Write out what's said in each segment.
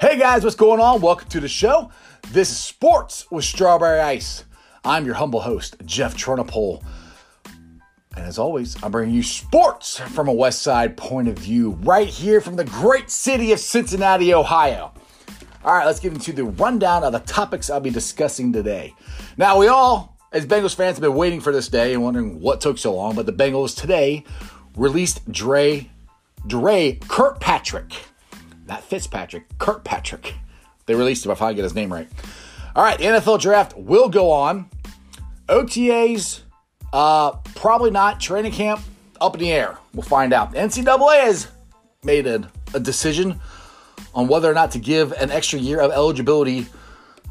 Hey guys, what's going on? Welcome to the show. This is Sports with Strawberry Ice. I'm your humble host, Jeff Turnipole. And as always, I'm bringing you sports from a West Side point of view, right here from the great city of Cincinnati, Ohio. All right, let's get into the rundown of the topics I'll be discussing today. Now, we all, as Bengals fans, have been waiting for this day and wondering what took so long, but the Bengals today released Dre, Dre Kirkpatrick not Fitzpatrick, Kirkpatrick. They released him. I finally get his name right. All right, the NFL draft will go on. OTAs, uh, probably not. Training camp, up in the air. We'll find out. NCAA has made a, a decision on whether or not to give an extra year of eligibility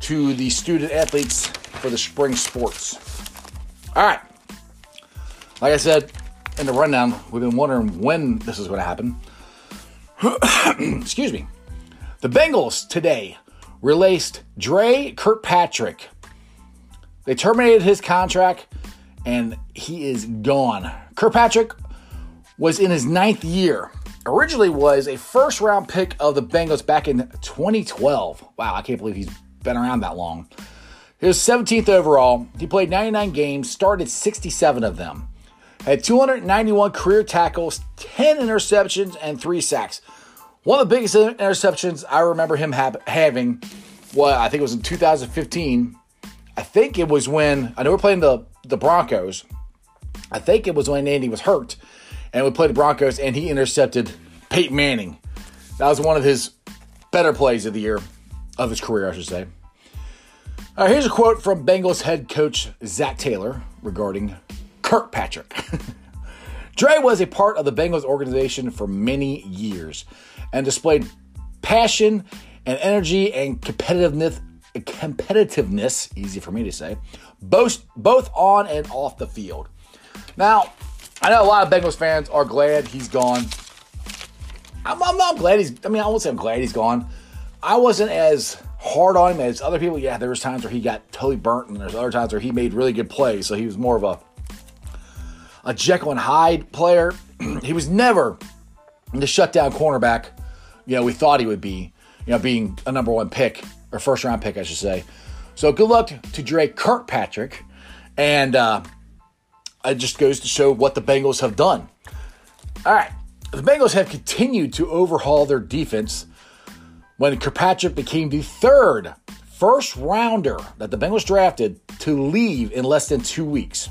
to the student athletes for the spring sports. All right. Like I said in the rundown, we've been wondering when this is going to happen. Excuse me. The Bengals today released Dre Kirkpatrick. They terminated his contract and he is gone. Kirkpatrick was in his ninth year. Originally was a first round pick of the Bengals back in 2012. Wow, I can't believe he's been around that long. He was 17th overall. He played 99 games, started 67 of them had 291 career tackles, 10 interceptions, and three sacks. One of the biggest interceptions I remember him have, having, well, I think it was in 2015. I think it was when I know we're playing the the Broncos. I think it was when Andy was hurt, and we played the Broncos, and he intercepted Peyton Manning. That was one of his better plays of the year, of his career, I should say. All right, here's a quote from Bengals head coach Zac Taylor regarding Kirkpatrick. Dre was a part of the Bengals organization for many years and displayed passion and energy and competitiveness competitiveness, easy for me to say, both both on and off the field. Now, I know a lot of Bengals fans are glad he's gone. I'm, I'm not glad he's. I mean, I won't say I'm glad he's gone. I wasn't as hard on him as other people. Yeah, there was times where he got totally burnt, and there's other times where he made really good plays. So he was more of a a Jekyll and Hyde player. he was never the shutdown cornerback, you know, we thought he would be, you know, being a number one pick or first round pick, I should say. So good luck to Dre Kirkpatrick. And uh, it just goes to show what the Bengals have done. All right. The Bengals have continued to overhaul their defense when Kirkpatrick became the third first rounder that the Bengals drafted to leave in less than two weeks.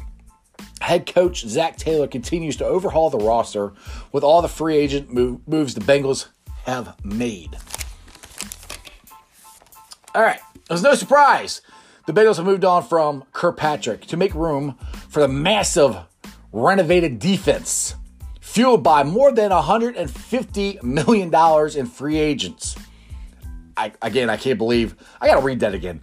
Head coach Zac Taylor continues to overhaul the roster with all the free agent move, moves the Bengals have made. All right, it was no surprise. The Bengals have moved on from Kirkpatrick to make room for the massive renovated defense, fueled by more than $150 million in free agents. I, again, I can't believe, I gotta read that again.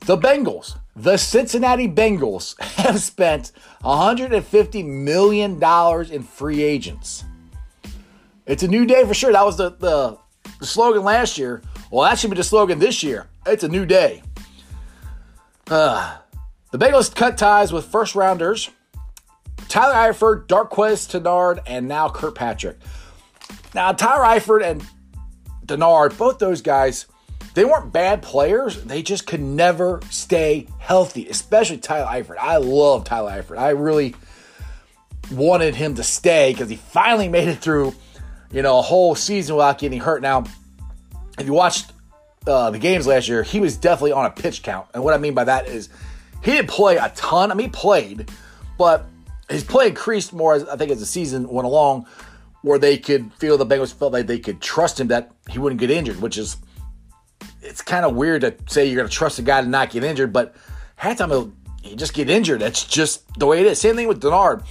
The Bengals the Cincinnati Bengals have spent $150 million in free agents. It's a new day for sure. That was the, the, the slogan last year. Well, that should be the slogan this year. It's a new day. Uh, the Bengals cut ties with first rounders Tyler Eifert, Darqueze Dennard, and now Kirkpatrick. Now, Tyler Eifert and Dennard, both those guys they weren't bad players. They just could never stay healthy, especially Tyler Eifert. I love Tyler Eifert. I really wanted him to stay because he finally made it through, you know, a whole season without getting hurt. Now, if you watched uh, the games last year, he was definitely on a pitch count. And what I mean by that is he didn't play a ton. I mean, he played, but his play increased more, as, I think, as the season went along, where they could feel the Bengals felt like they could trust him that he wouldn't get injured, which is – it's kind of weird to say you're going to trust a guy to not get injured, but half time he just get injured. That's just the way it is. Same thing with Dennard.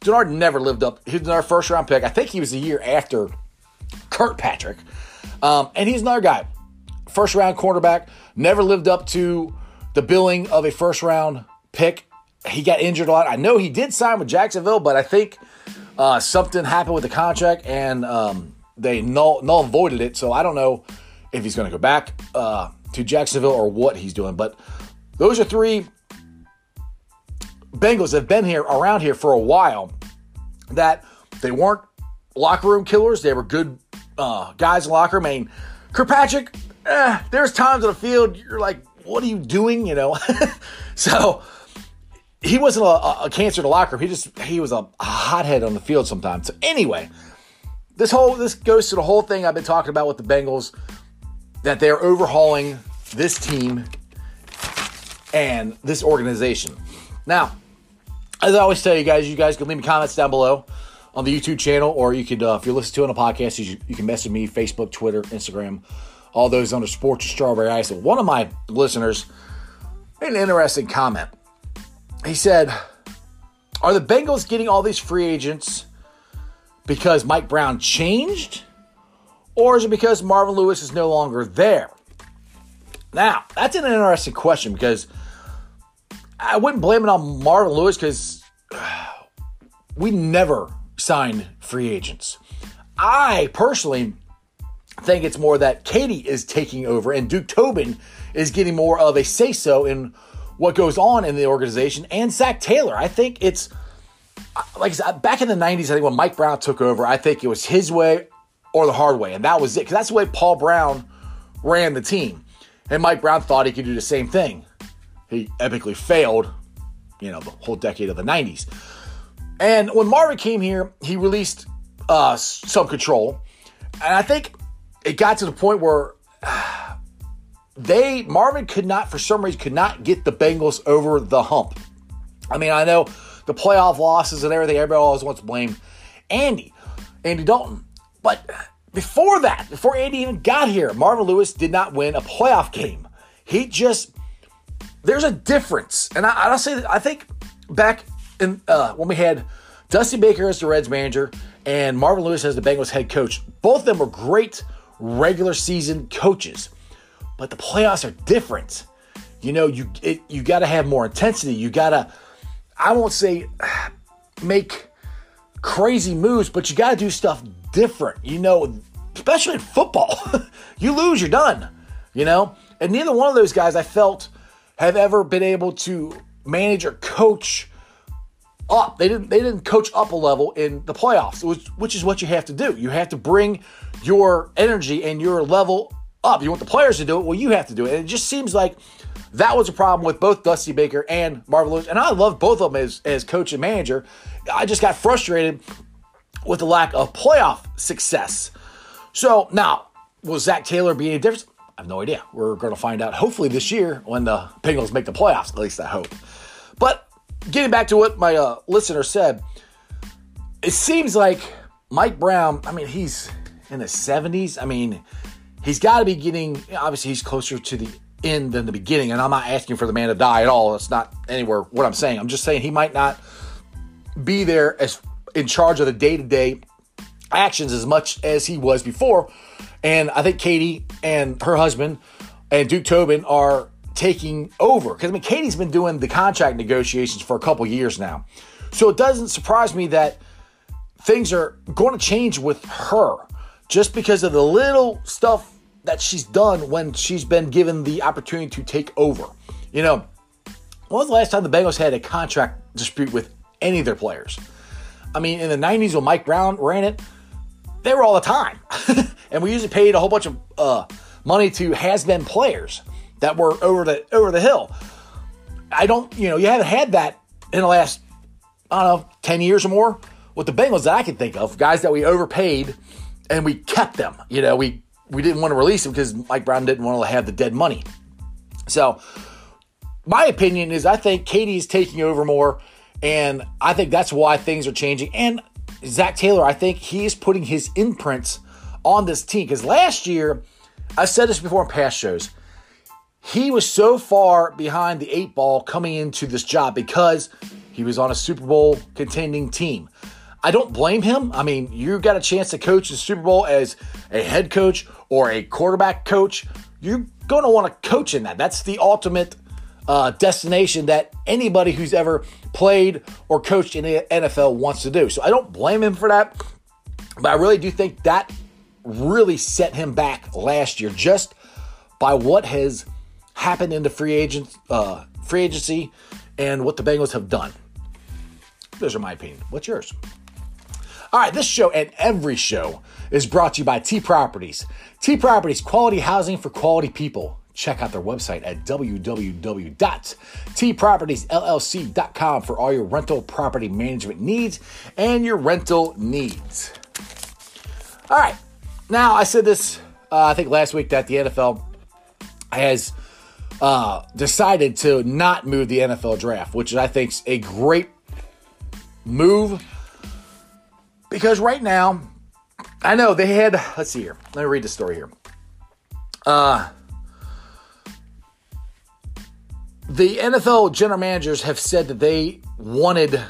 Dennard never lived up. He was first round pick. I think he was a year after Kirkpatrick. Um, and he's another guy. First round cornerback. Never lived up to the billing of a first round pick. He got injured a lot. I know he did sign with Jacksonville, but I think uh, something happened with the contract and um, they null, null voided it. So I don't know if he's going to go back uh, to Jacksonville or what he's doing. But those are three Bengals that have been here around here for a while that they weren't locker room killers. They were good uh, guys in locker room. I mean, Kirkpatrick, eh, there's times on the field you're like, what are you doing? You know, so he wasn't a, a, cancer to locker room. He just he was a, a hothead on the field sometimes. So anyway, this whole this goes to the whole thing I've been talking about with the Bengals that they're overhauling this team and this organization. Now, as I always tell you guys, you guys can leave me comments down below on the YouTube channel, or you could, uh, if you're listening to it on a podcast, you, you, can message me Facebook, Twitter, Instagram, all those under Sports of Strawberry Ice. one of my listeners made an interesting comment. He said, Are the Bengals getting all these free agents because Mike Brown changed? Or is it because Marvin Lewis is no longer there? Now, that's an interesting question because I wouldn't blame it on Marvin Lewis because we never sign free agents. I personally think it's more that Katie is taking over and Duke Tobin is getting more of a say so in what goes on in the organization and Zac Taylor. I think it's like I said, back in the 90s, I think when Mike Brown took over, I think it was his way or the hard way. And that was it. Because that's the way Paul Brown ran the team. And Mike Brown thought he could do the same thing. He epically failed, you know, the whole decade of the 90s. And when Marvin came here, he released uh, some control. And I think it got to the point where they, Marvin could not, for some reason, could not get the Bengals over the hump. I mean, I know the playoff losses and everything, everybody always wants to blame Andy, Andy Dalton. But before that, before Andy even got here, Marvin Lewis did not win a playoff game. He just there's a difference, and I, will say I think back in uh, when we had Dusty Baker as the Reds manager and Marvin Lewis as the Bengals head coach, both of them were great regular season coaches, but the playoffs are different. You know, you it, you got to have more intensity. You got to, I won't say make crazy moves, but you got to do stuff different. You know, especially in football, you lose, you're done. You know, and neither one of those guys I felt have ever been able to manage or coach up. They didn't they didn't coach up a level in the playoffs, which, which is what you have to do. You have to bring your energy and your level up. You want the players to do it, well, you have to do it. And it just seems like that was a problem with both Dusty Baker and Marvin Lewis. And I love both of them as, as coach and manager. I just got frustrated with the lack of playoff success. So now, will Zac Taylor be any difference? I have no idea. We're going to find out hopefully this year when the Bengals make the playoffs. At least I hope. But getting back to what my uh, listener said, it seems like Mike Brown. I mean, he's in the 70s. I mean, he's got to be getting. Obviously, he's closer to the end than the beginning. And I'm not asking for the man to die at all. That's not anywhere what I'm saying. I'm just saying he might not be there as in charge of the day to day actions as much as he was before. And I think Katie and her husband and Duke Tobin are taking over. Because I mean, Katie's been doing the contract negotiations for a couple years now. So it doesn't surprise me that things are going to change with her just because of the little stuff that she's done when she's been given the opportunity to take over. You know, when was the last time the Bengals had a contract dispute with any of their players? I mean, in the 90s when Mike Brown ran it, they were all the time. and we usually paid a whole bunch of uh, money to has been players that were over the over the hill. I don't, you know, you haven't had that in the last, I don't know, 10 years or more with the Bengals that I can think of. Guys that we overpaid and we kept them. You know, we we didn't want to release them because Mike Brown didn't want to have the dead money. So my opinion is I think Katie is taking over more, and I think that's why things are changing. And Zac Taylor, I think he is putting his imprints on this team because last year, I said this before in past shows, he was so far behind the eight ball coming into this job because he was on a Super Bowl contending team. I don't blame him. I mean, you got a chance to coach the Super Bowl as a head coach or a quarterback coach. You're going to want to coach in that. That's the ultimate uh, destination that anybody who's ever played or coached in the NFL wants to do. So I don't blame him for that. But I really do think that really set him back last year just by what has happened in the free agent uh, free agency and what the Bengals have done. Those are my opinion. What's yours? All right, this show and every show is brought to you by T Properties. T Properties, quality housing for quality people. Check out their website at www.tpropertiesllc.com for all your rental property management needs and your rental needs. All right, now I said this, uh, I think last week that the NFL has uh, decided to not move the NFL draft, which I think is a great move because right now, I know they had. Let's see here. Let me read the story here. Uh, the NFL general managers have said that they wanted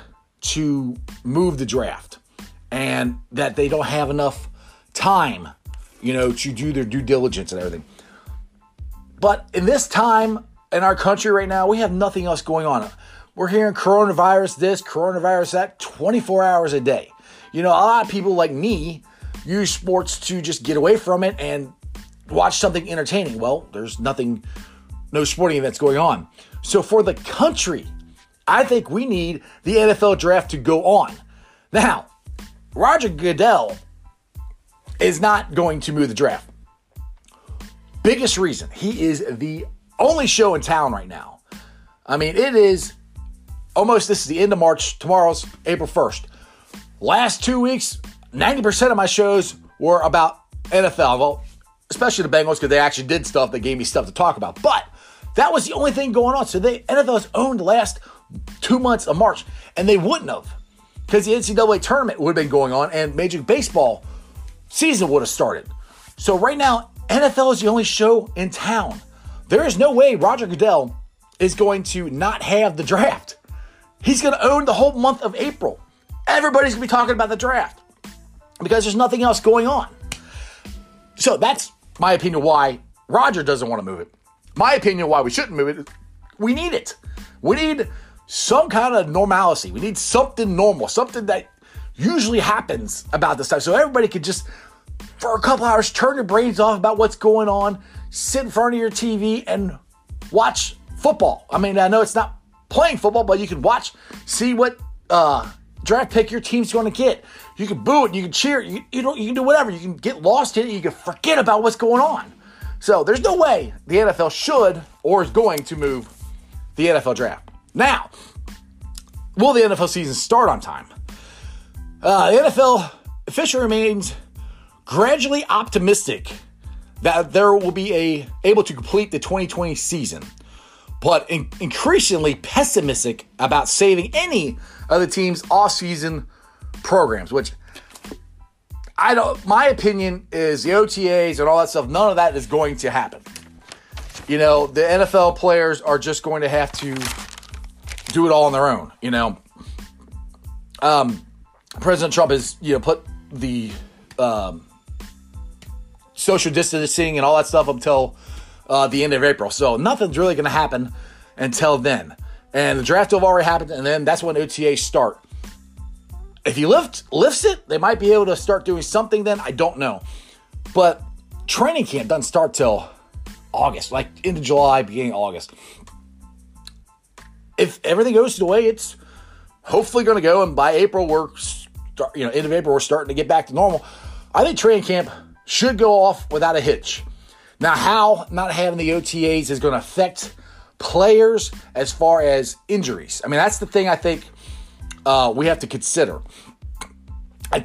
to move the draft and that they don't have enough time, you know, to do their due diligence and everything. But in this time in our country right now, we have nothing else going on. We're hearing coronavirus this, coronavirus that 24 hours a day. You know, a lot of people like me use sports to just get away from it and watch something entertaining. Well, there's nothing, no sporting events going on. So for the country, I think we need the NFL draft to go on. Now, Roger Goodell is not going to move the draft. Biggest reason, he is the only show in town right now. I mean, it is almost, this is the end of March. Tomorrow's April 1st. Last two weeks, 90% of my shows were about NFL. Well, especially the Bengals because they actually did stuff that gave me stuff to talk about. But that was the only thing going on. So the NFL has owned last two months of March, and they wouldn't have because the NCAA tournament would have been going on and Major Baseball season would have started. So right now, NFL is the only show in town. There is no way Roger Goodell is going to not have the draft. He's going to own the whole month of April. Everybody's going to be talking about the draft because there's nothing else going on. So that's my opinion why Roger doesn't want to move it. My opinion why we shouldn't move it. We need it. We need some kind of normalcy. We need something normal, something that usually happens about this time. So everybody could just, for a couple hours, turn their brains off about what's going on, sit in front of your TV and watch football. I mean, I know it's not playing football, but you can watch, see what uh, draft pick your team's going to get. You can boo it, you can cheer, you, you, know, you can do whatever. You can get lost in it, you can forget about what's going on. So there's no way the NFL should or is going to move the NFL draft. Now, will the NFL season start on time? Uh, the NFL official remains gradually optimistic that there will be a able to complete the 2020 season, but in, increasingly pessimistic about saving any of the team's off-season programs, which I don't. My opinion is the OTAs and all that stuff. None of that is going to happen. You know, the NFL players are just going to have to do it all on their own. You know, um, President Trump has you know put the um, social distancing and all that stuff until uh, the end of April. So nothing's really going to happen until then and the draft will have already happened, and then that's when OTAs start. If he lift lifts it, they might be able to start doing something. Then I don't know, but training camp doesn't start till August, like into July, beginning August. If everything goes the way it's hopefully going to go, and by April we're start, you know end of April we're starting to get back to normal. I think training camp should go off without a hitch. Now, how not having the OTAs is going to affect players as far as injuries. I mean, that's the thing I think uh, we have to consider.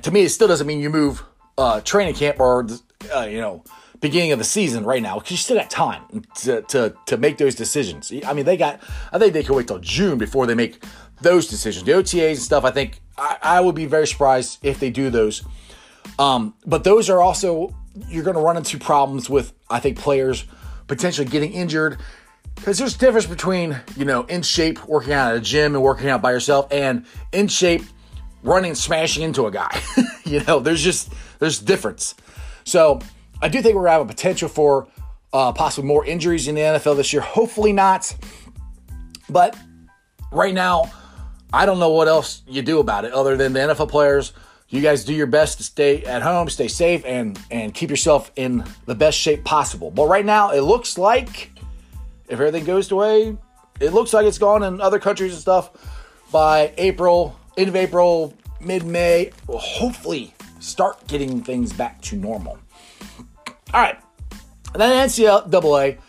to me, it still doesn't mean you move uh, training camp or uh, you know beginning of the season right now because you still got time to, to to make those decisions. I mean, they got. I think they can wait till June before they make those decisions. The OTAs and stuff. I think I, I would be very surprised if they do those. Um, but those are also you're going to run into problems with. I think players potentially getting injured because there's a difference between, you know, in shape working out at a gym and working out by yourself and in shape running smashing into a guy. you know, there's just, there's difference. So I do think we're going to have a potential for uh, possibly more injuries in the NFL this year. Hopefully not. But right now, I don't know what else you do about it other than the NFL players. You guys do your best to stay at home, stay safe, and and keep yourself in the best shape possible. But right now, it looks like if everything goes the way it looks like it's gone in other countries and stuff by April, end of April, mid May, will hopefully start getting things back to normal. All right. And then NCAA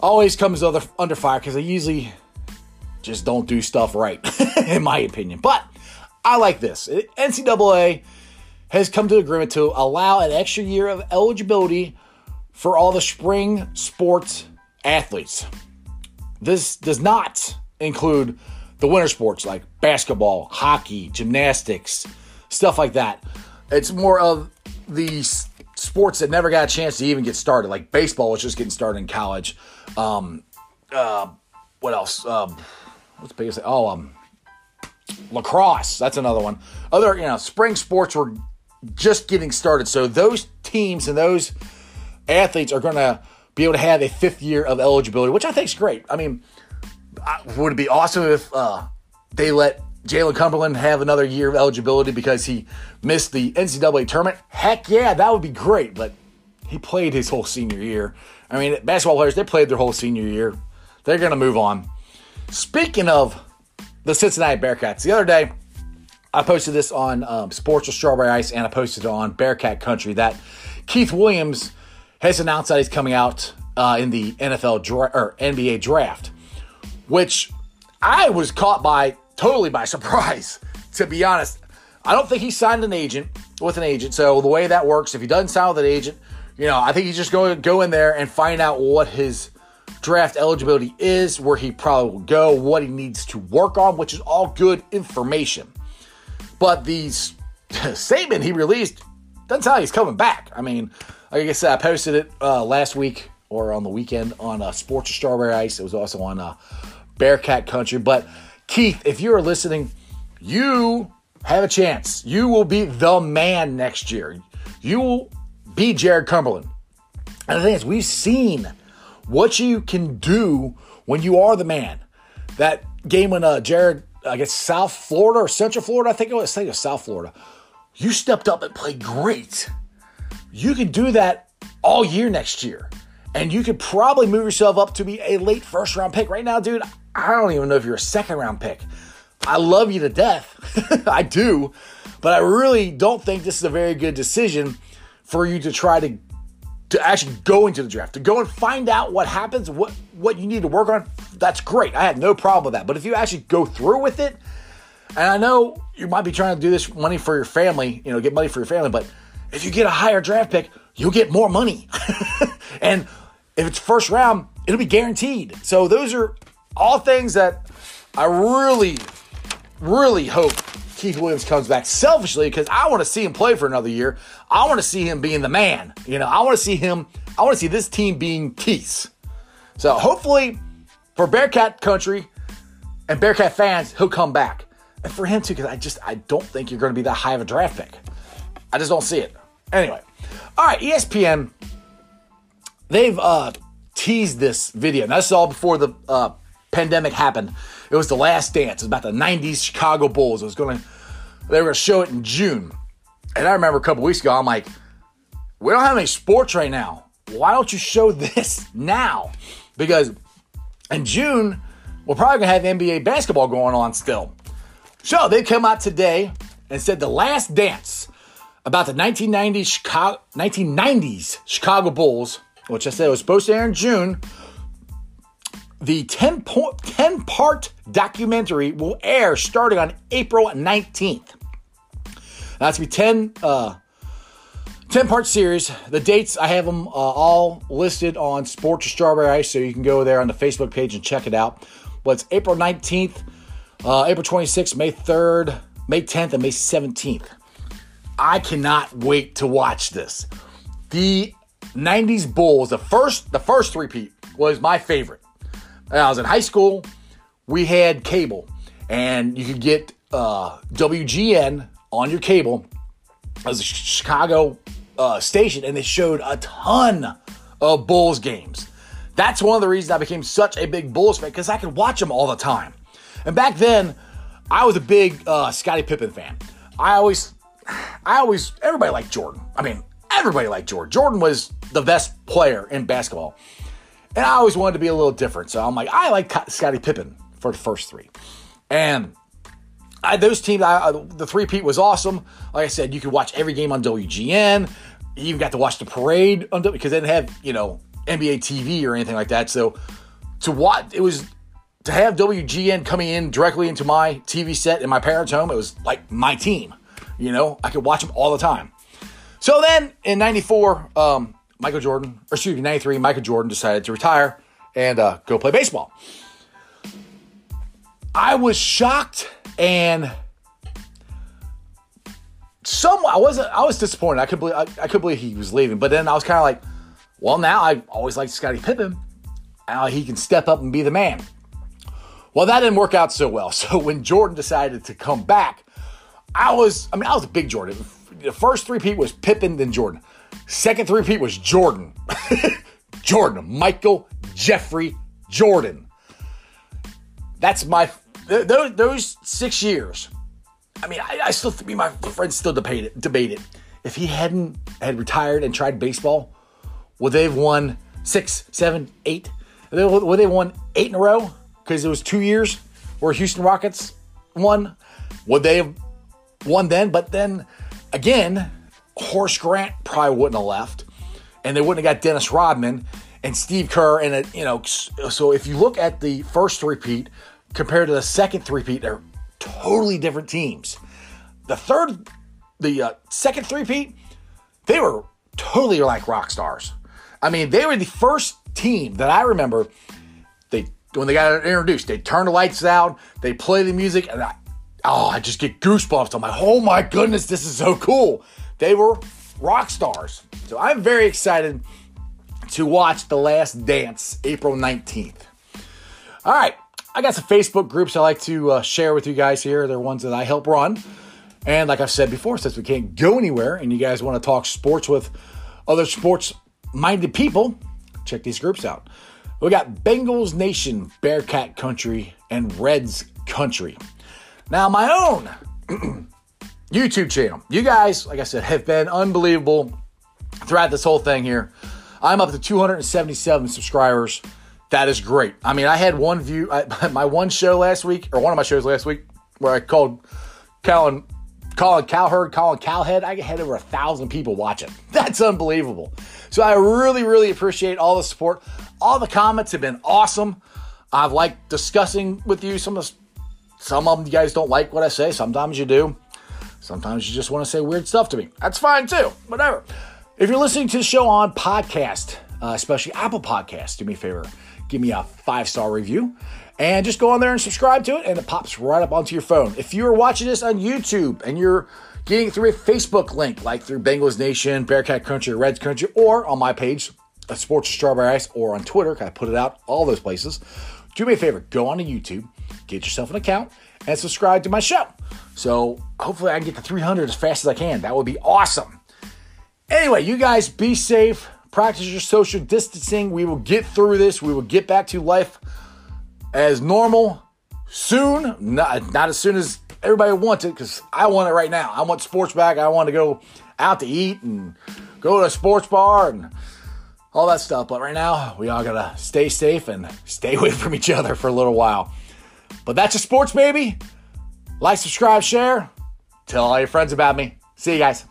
always comes under, under fire because they usually just don't do stuff right, in my opinion. But I like this. NCAA has come to agreement to allow an extra year of eligibility for all the spring sports athletes. This does not include the winter sports like basketball, hockey, gymnastics, stuff like that. It's more of the sports that never got a chance to even get started, like baseball was just getting started in college. Um, uh, what else? Um, what's the biggest? Oh, um, lacrosse. That's another one. Other, you know, spring sports were just getting started. So those teams and those athletes are going to be able to have a fifth year of eligibility, which I think is great. I mean, would it be awesome if uh, they let Jarron Cumberland have another year of eligibility because he missed the NCAA tournament? Heck yeah, that would be great. But he played his whole senior year. I mean, basketball players, they played their whole senior year. They're going to move on. Speaking of the Cincinnati Bearcats, the other day, I posted this on um, Sports with Strawberry Ice and I posted on Bearcat Country that Keith Williams has announced that he's coming out uh, in the NFL dra- or NBA draft, which I was caught by totally by surprise. To be honest, I don't think he signed an agent with an agent. So the way that works, if he doesn't sign with an agent, you know, I think he's just going to go in there and find out what his draft eligibility is, where he probably will go, what he needs to work on, which is all good information. But the statement he released doesn't tell he's coming back. I mean, like I said, I posted it uh, last week or on the weekend on uh, Sports of Strawberry Ice. It was also on uh, Bearcat Country. But Keith, if you're listening, you have a chance. You will be the man next year. You will be Jarron Cumberland. And the thing is, we've seen what you can do when you are the man. That game when uh, Jarron, I guess South Florida or Central Florida, I think it was, I think it was South Florida. You stepped up and played great. You can do that all year next year. And you could probably move yourself up to be a late first round pick. Right now, dude, I don't even know if you're a second round pick. I love you to death. I do. But I really don't think this is a very good decision for you to try to to actually go into the draft, to go and find out what happens, what what you need to work on, that's great. I had no problem with that. But if you actually go through with it, and I know you might be trying to do this money for your family, you know, get money for your family, but if you get a higher draft pick, you'll get more money. and if it's first round, it'll be guaranteed. So those are all things that I really, really hope Keith Williams comes back selfishly because I want to see him play for another year. I want to see him being the man. You know, I want to see him, I want to see this team being Keith's. So hopefully for Bearcat country and Bearcat fans, he'll come back. And for him too, because I just I don't think you're going to be that high of a draft pick. I just don't see it. Anyway, all right, ESPN, they've uh, teased this video. And that's all before the uh, pandemic happened. It was the last dance. It was about the 90s Chicago Bulls. It was going they were going to show it in June. And I remember a couple weeks ago, I'm like, we don't have any sports right now. Why don't you show this now? Because in June, we're probably going to have NBA basketball going on still. So they come out today and said the last dance about the 1990s Chicago, 1990s Chicago Bulls, which I said was supposed to air in June, the 10, point, 10 part documentary will air starting on April 19th. That's be 10, uh, 10 part series. The dates, I have them uh, all listed on Sports Strawberry Ice, so you can go there on the Facebook page and check it out. But it's April 19th, uh, April 26th, May 3rd, May 10th, and May 17th. I cannot wait to watch this. The 90s Bulls, the first, the first repeat was my favorite. When I was in high school, we had cable, and you could get uh, WGN on your cable as a Chicago uh, station, and they showed a ton of Bulls games. That's one of the reasons I became such a big Bulls fan because I could watch them all the time. And back then, I was a big uh, Scottie Pippen fan. I always, I always, everybody liked Jordan. I mean, everybody liked Jordan. Jordan was the best player in basketball. And I always wanted to be a little different. So I'm like, I like Scottie Pippen for the first three. And I, those teams, I, the three peat was awesome. Like I said, you could watch every game on WGN. You even got to watch the parade on because they didn't have you know NBA TV or anything like that. So to watch, it was to have WGN coming in directly into my TV set in my parents' home. It was like my team. You know, I could watch them all the time. So then in '94, um, Michael Jordan, or excuse me, '93, Michael Jordan decided to retire and uh, go play baseball. I was shocked and some I wasn't I was disappointed. I could believe I, I could believe he was leaving, but then I was kind of like, well, now I always liked Scottie Pippen. Now he can step up and be the man. Well, that didn't work out so well. So when Jordan decided to come back, I was I mean I was a big Jordan. The first three peat was Pippen, then Jordan. Second three peat was Jordan. Jordan, Michael Jeffrey Jordan. That's my those, those six years. I mean, I, I still me my friends still debate it. Debate it. If he hadn't had retired and tried baseball, would they have won six, seven, eight? Would they have won eight in a row? Because it was two years where Houston Rockets won. Would they have won then? But then again, Horace Grant probably wouldn't have left, and they wouldn't have got Dennis Rodman and Steve Kerr. And it, you know, so if you look at the first repeat compared to the second three-peat, they're totally different teams. The third, the uh, second three-peat, they were totally like rock stars. I mean, they were the first team that I remember. They when they got introduced, they turned the lights out, they play the music, and I, oh, I just get goosebumps. I'm like, oh my goodness, this is so cool. They were rock stars. So I'm very excited to watch The Last Dance April 19th. All right, I got some Facebook groups I like to uh, share with you guys here. They're ones that I help run. And like I've said before, since we can't go anywhere and you guys want to talk sports with other sports minded people, check these groups out. We got Bengals Nation, Bearcat Country, and Reds Country. Now, my own YouTube channel. You guys, like I said, have been unbelievable throughout this whole thing here. I'm up to 277 subscribers. That is great. I mean, I had one view, I, my one show last week, or one of my shows last week, where I called Colin, Colin Cowherd, Colin Cowhead. I had over a thousand people watching. That's unbelievable. So I really, really appreciate all the support. All the comments have been awesome. I've liked discussing with you. Some of some of you guys don't like what I say. Sometimes you do. Sometimes you just want to say weird stuff to me. That's fine too. Whatever. If you're listening to the show on podcast, uh, especially Apple Podcasts, do me a favor, give me a five star review and just go on there and subscribe to it, and it pops right up onto your phone. If you're watching this on YouTube and you're getting through a Facebook link, like through Bengals Nation, Bearcat Country, Reds Country, or on my page, Sports Strawberry Ice, or on Twitter, I put it out all those places. Do me a favor, go on to YouTube, get yourself an account, and subscribe to my show. So hopefully I can get to 300 as fast as I can. That would be awesome. Anyway, you guys be safe. Practice your social distancing. We will get through this. We will get back to life as normal soon. Not, not as soon as everybody wants it, because I want it right now. I want sports back. I want to go out to eat and go to a sports bar and all that stuff. But right now, we all gotta stay safe and stay away from each other for a little while. But that's a sports baby. Like, subscribe, share. Tell all your friends about me. See you guys.